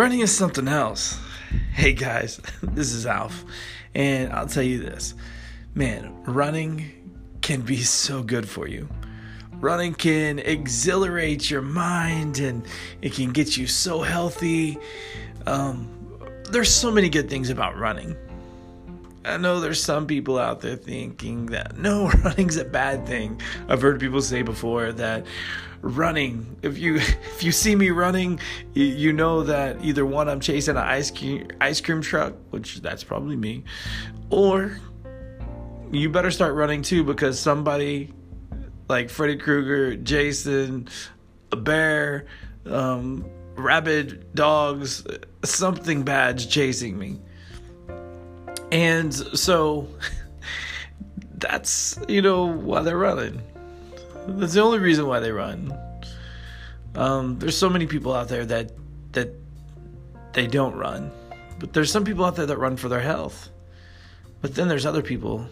running is something else. Hey guys, this is Alf, and I'll tell you this man, running can be so good for you. Running can exhilarate your mind and it can get you so healthy. Um, there's so many good things about running. I know there's some people out there thinking that no, running's a bad thing. I've heard people say before that running, if you if you see me running, you, know that either one I'm chasing an ice cream ice cream truck, which that's probably me, or you better start running too because somebody like Freddy Krueger, Jason, a bear, um, rabid dogs, something bad's chasing me. And so that's, you know, why they're running. That's the only reason why they run. Um, there's so many people out there that that they don't run. But there's some people out there that run for their health. But then there's other people,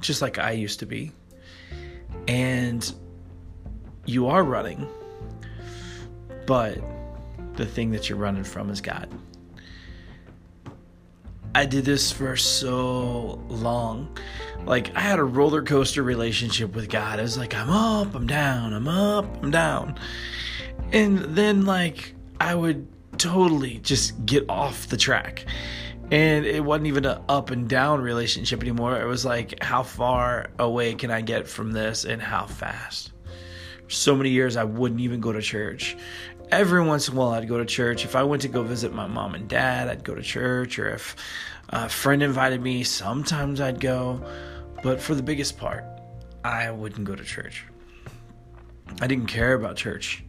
just like I used to be. And you are running, but the thing that you're running from is God. I did this for so long. Like I had a roller coaster relationship with God. I was like, I'm up, I'm down, I'm up, I'm down. And then like I would totally just get off the track. And it wasn't even an up and down relationship anymore. It was like, how far away can I get from this and how fast? so many years I wouldn't even go to church every once in a while I'd go to church. If I went to go visit my mom and dad, I'd go to church. Or if a friend invited me, sometimes I'd go. But for the biggest part, I wouldn't go to church. I didn't care about church.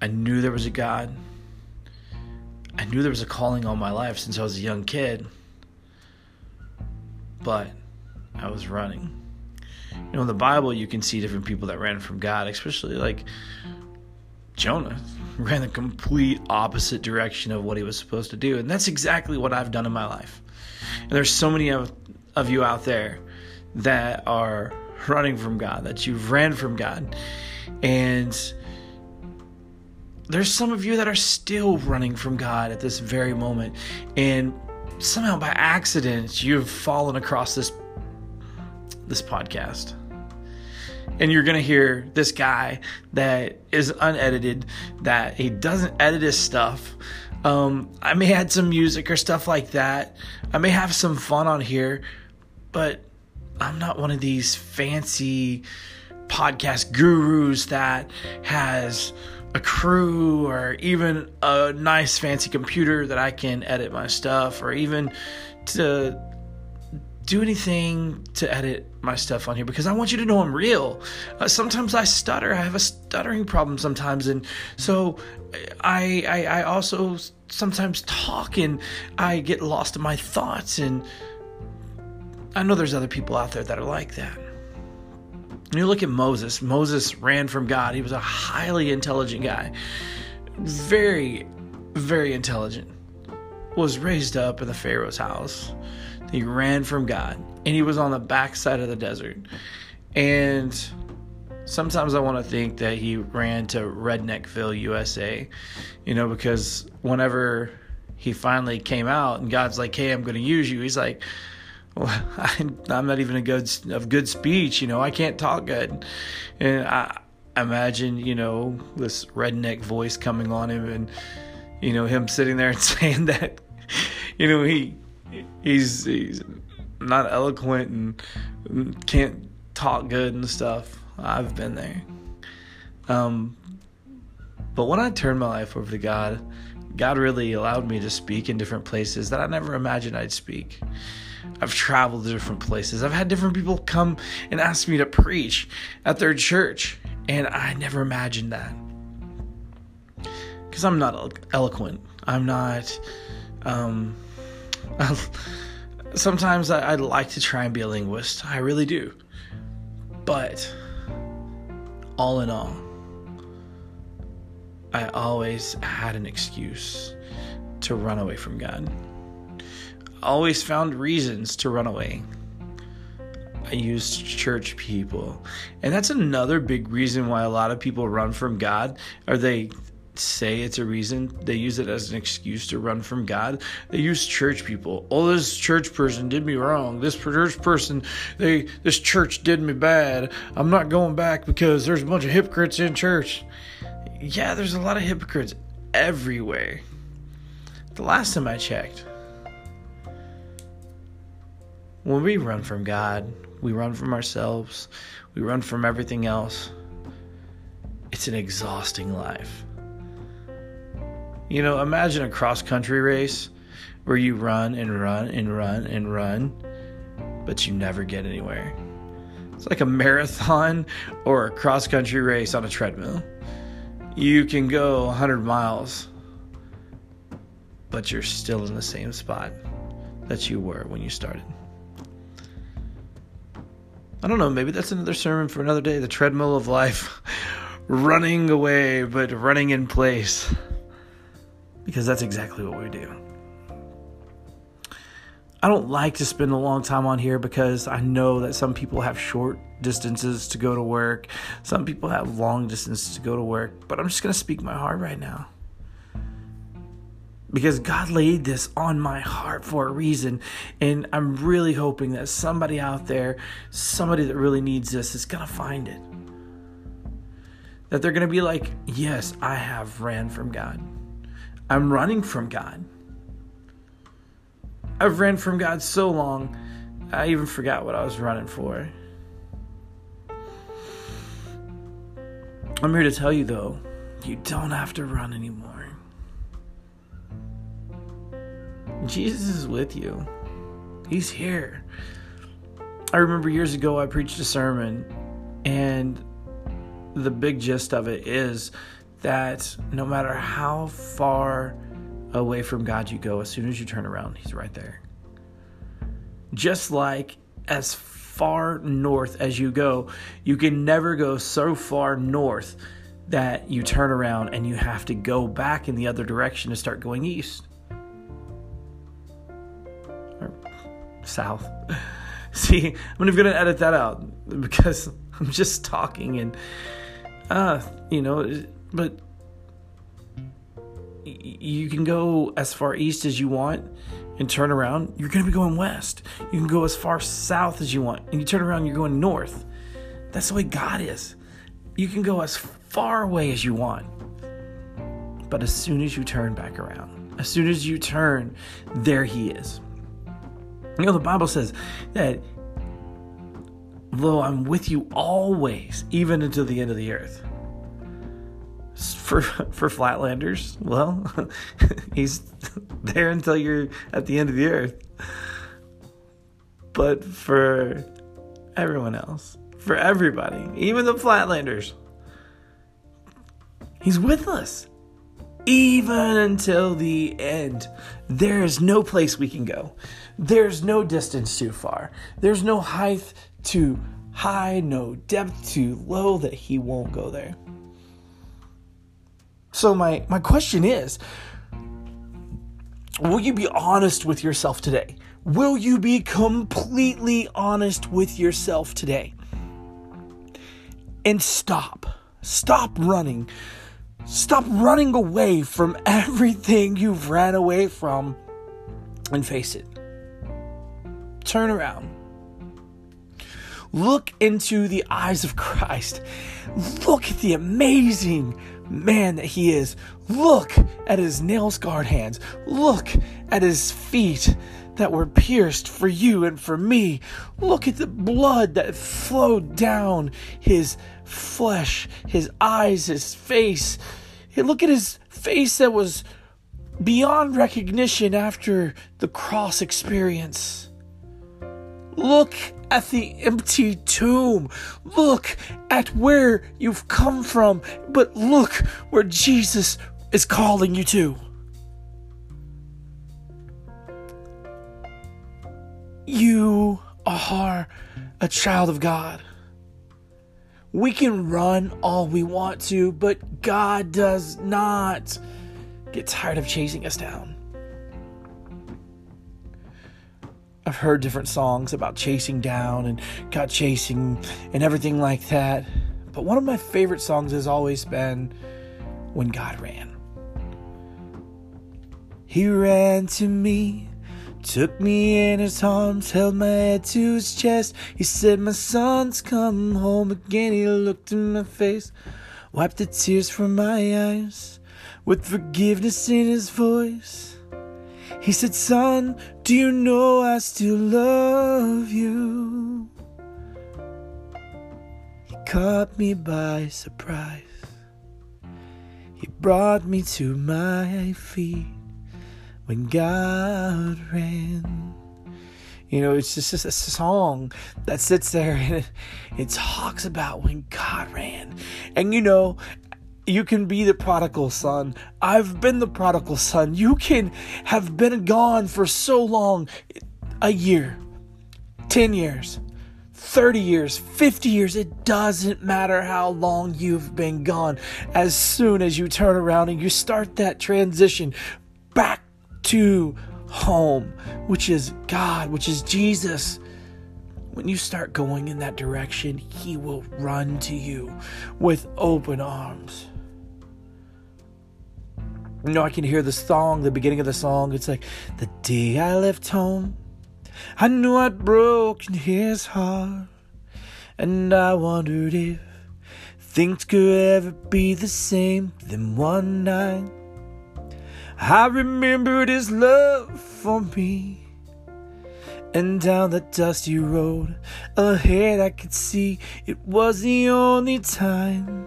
I knew there was a God. I knew there was a calling all my life since I was a young kid. But I was running. You know, in the Bible, you can see different people that ran from God, especially like Jonah ran the complete opposite direction of what he was supposed to do. And that's exactly what I've done in my life. And there's so many of, of you out there that are running from God, that you've ran from God. And there's some of you that are still running from God at this very moment. And somehow by accident, you've fallen across this this podcast and you're gonna hear this guy that is unedited, that he doesn't edit his stuff. Um, I may add some music or stuff like that. I may have some fun on here, but I'm not one of these fancy podcast gurus that has a crew or even a nice fancy computer that I can edit my stuff or even to do anything to edit my stuff on here because I want you to know I'm real. Uh, sometimes I stutter. I have a stuttering problem sometimes, and so I, I I also sometimes talk and I get lost in my thoughts. And I know there's other people out there that are like that. You look at Moses. Moses ran from God. He was a highly intelligent guy, very, very intelligent. Was raised up in the Pharaoh's house he ran from God and he was on the backside of the desert. And sometimes I want to think that he ran to Redneckville, USA, you know, because whenever he finally came out and God's like, "Hey, I'm going to use you," he's like, well, I'm not even a good of good speech, you know. I can't talk good, and I imagine, you know, this redneck voice coming on him, and you know him sitting there and saying that, you know, he he's he's not eloquent and can't talk good and stuff. I've been there. Um, but when I turned my life over to God, God really allowed me to speak in different places that I never imagined I'd speak. I've traveled to different places. I've had different people come and ask me to preach at their church, and I never imagined that. Because I'm not eloquent. I'm not. Um, sometimes I, would like to try and be a linguist. I really do. But all in all, I always had an excuse to run away from God. Always found reasons to run away. I used church people. And that's another big reason why a lot of people run from God or they say it's a reason. They use it as an excuse to run from God. They use church people. Oh, this church person did me wrong. This church person, they this church did me bad. I'm not going back because there's a bunch of hypocrites in church. Yeah, there's a lot of hypocrites everywhere. The last time I checked, when we run from God, we run from ourselves, we run from everything else. It's an exhausting life. You know, imagine a cross country race where you run and run and run and run, but you never get anywhere. It's like a marathon or a cross country race on a treadmill. You can go 100 miles, but you're still in the same spot that you were when you started. I don't know, maybe that's another sermon for another day the treadmill of life. running away, but running in place because that's exactly what we do. I don't like to spend a long time on here because I know that some people have short distances to go to work. Some people have long distances to go to work. But I'm just going to speak my heart right now. Because God laid this on my heart for a reason. And I'm really hoping that somebody out there, somebody that really needs this, is going to find it. That they're going to be like, yes, I have ran from God. I'm running from God. I've ran from God so long, I even forgot what I was running for. I'm here to tell you though, you don't have to run anymore. Jesus is with you, He's here. I remember years ago I preached a sermon, and the big gist of it is that no matter how far away from God you go, as soon as you turn around, He's right there. Just like as far north as you go, you can never go so far north that you turn around and you have to go back in the other direction to start going east or south. See, I'm going to edit that out because I'm just talking and, uh, you know, but you can go as far east as you want and turn around, you're going to be going west. You can go as far south as you want and you turn around, you're going north. That's the way God is. You can go as far away as you want. But as soon as you turn back around, as soon as you turn, there He is. You know, the Bible says that though I'm with you always, even until the end of the earth for for flatlanders? Well he's there until you're at the end of the earth. But for everyone else for everybody even the flatlanders he's with us. Even until the end there is no place we can go. There's no distance too far. There's no height too high no depth too low that he won't go there so my my question is will you be honest with yourself today? Will you be completely honest with yourself today? And stop. Stop running. Stop running away from everything you've ran away from and face it. Turn around. Look into the eyes of Christ. Look at the amazing man that he is. Look at his nail scarred hands. Look at his feet that were pierced for you and for me. Look at the blood that flowed down his flesh, his eyes, his face. Look at his face that was beyond recognition after the cross experience. Look at the empty tomb. Look at where you've come from, but look where Jesus is calling you to. You are a child of God. We can run all we want to, but God does not get tired of chasing us down. I've heard different songs about chasing down and God chasing and everything like that. But one of my favorite songs has always been when God ran. He ran to me, took me in his arms, held my head to his chest. He said, My son's come home again. He looked in my face, wiped the tears from my eyes, with forgiveness in his voice. He said, Son, do you know I still love you? He caught me by surprise. He brought me to my feet when God ran. You know, it's just a song that sits there and it, talks about when God ran. And you know, you can be the prodigal son. I've been the prodigal son. You can have been gone for so long a year, 10 years, 30 years, 50 years. It doesn't matter how long you've been gone. As soon as you turn around and you start that transition back to home, which is God, which is Jesus. When you start going in that direction, He will run to you with open arms. You know, I can hear the song, the beginning of the song. It's like, The day I left home, I knew I'd broken His heart. And I wondered if things could ever be the same. Then one night, I remembered his love for me. And down the dusty road ahead, I could see it was the only time,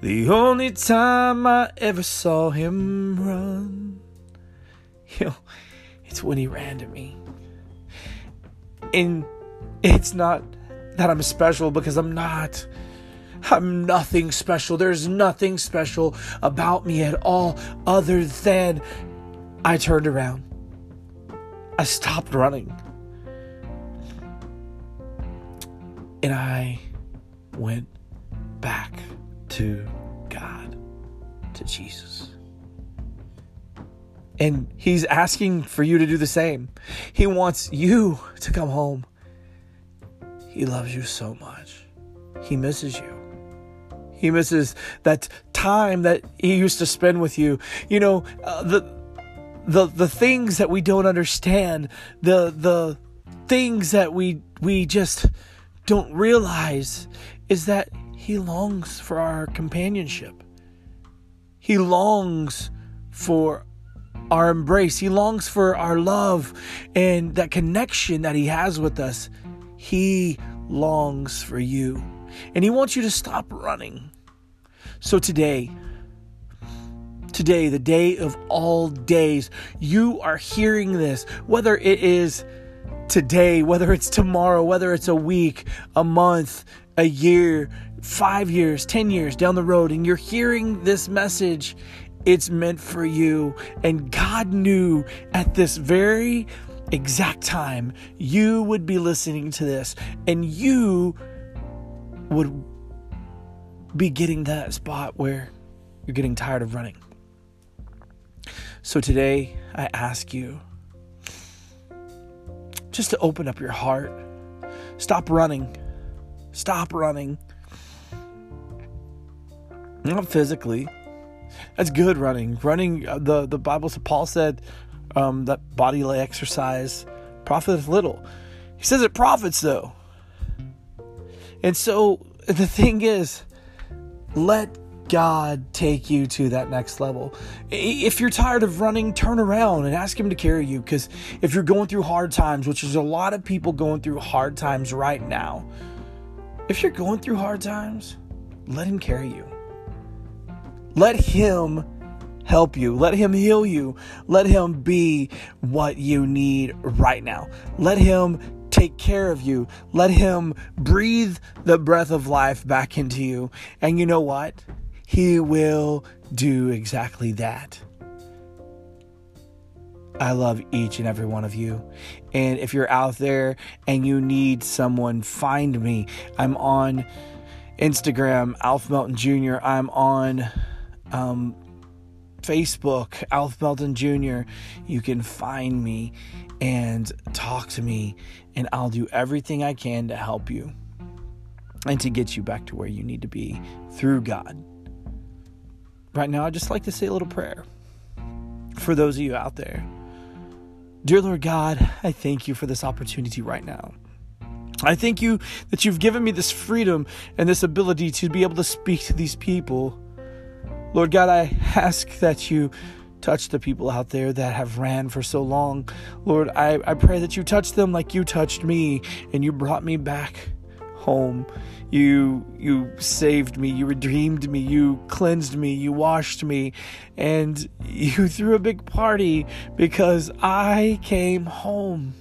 the only time I ever saw him run. You know, it's when he ran to me. And it's not that I'm special because I'm not. I'm nothing special. There's nothing special about me at all other than I turned around. I stopped running. And I went to God, to Jesus. And He's asking for you to do the same. He wants you to come home. He loves you so much. He misses you. He misses that time that he used to spend with you. You know, uh, the the the things that we don't understand, the the things that we we just don't realize is that he longs for our companionship. He longs for our embrace. He longs for our love and that connection that he has with us. He longs for you and He wants you to stop running. So today, today, the day of all days, you are hearing this, whether it is today, whether it's tomorrow, whether it's a week, a month, a year, five years, 10 years down the road, and you're hearing this message, it's meant for you. And God knew at this very exact time you would be listening to this, and you would be getting that spot where you're getting tired of running. So today, I ask you just to open up your heart. Stop running. Stop running. Not physically. That's good running. Running, uh, the, the Bible, Paul said um, that bodily exercise profiteth little. He says it profits though. And so the thing is, let God take you to that next level. If you're tired of running, turn around and ask Him to carry you. Because if you're going through hard times, which is a lot of people going through hard times right now, if you're going through hard times, let Him carry you. Let Him help you. Let Him heal you. Let Him be what you need right now. Let Him take care of you. Let Him breathe the breath of life back into you. And you know what? He will do exactly that. I love each and every one of you. And if you're out there and you need someone, find me. I'm on Instagram, Alf Melton Jr. I'm on um, Facebook, Alf Melton Jr. You can find me and talk to me, and I'll do everything I can to help you and to get you back to where you need to be through God. right now, I'd just like to say a little prayer for those of you out there. Dear Lord God, I thank you for this opportunity right now. I thank you that you've given me this freedom and this ability to be able to speak to these people. Lord God, I ask that you touch the people out there that have ran for so long. Lord, I, I pray that you touch them like you touched me and you brought me back home. You you saved me, you redeemed me, you cleansed me, you washed me, and you threw a big party because I came home.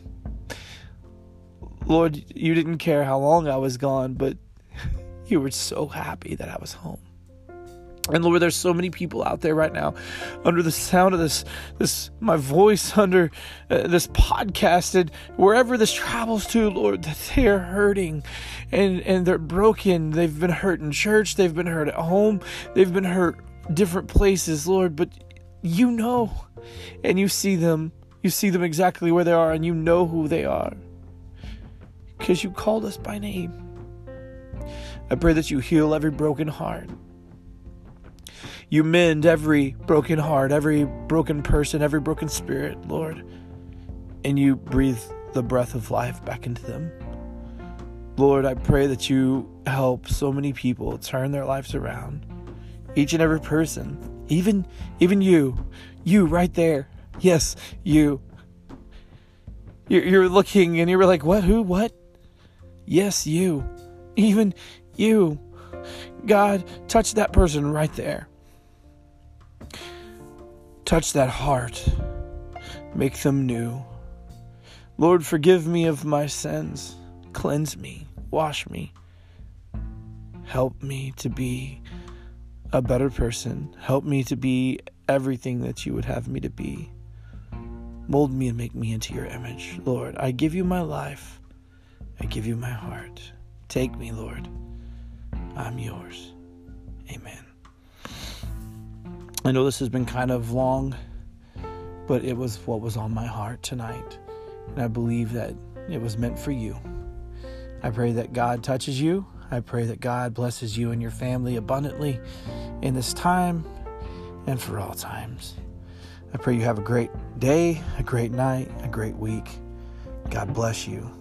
Lord, you didn't care how long I was gone, but you were so happy that I was home. And Lord, there's so many people out there right now under the sound of this, this my voice under uh, this podcast and wherever this travels to, Lord, that they are hurting and and they're broken. They've been hurt in church, they've been hurt at home, they've been hurt different places, Lord, but you know and you see them. You see them exactly where they are and you know who they are. Because you called us by name. I pray that you heal every broken heart. You mend every broken heart, every broken person, every broken spirit, Lord. And you breathe the breath of life back into them. Lord, I pray that you help so many people turn their lives around. Each and every person, even even you, you right there. Yes, you. You're, you're looking and you're like, what? Who? What? Yes, you. Even you. God, touch that person right there. Touch that heart. Make them new. Lord, forgive me of my sins. Cleanse me. Wash me. Help me to be a better person. Help me to be everything that you would have me to be. Mold me and make me into your image. Lord, I give you my life. I give you my heart. Take me, Lord. I'm yours. Amen. I know this has been kind of long, but it was what was on my heart tonight. And I believe that it was meant for you. I pray that God touches you. I pray that God blesses you and your family abundantly in this time and for all times. I pray you have a great day, a great night, a great week. God bless you.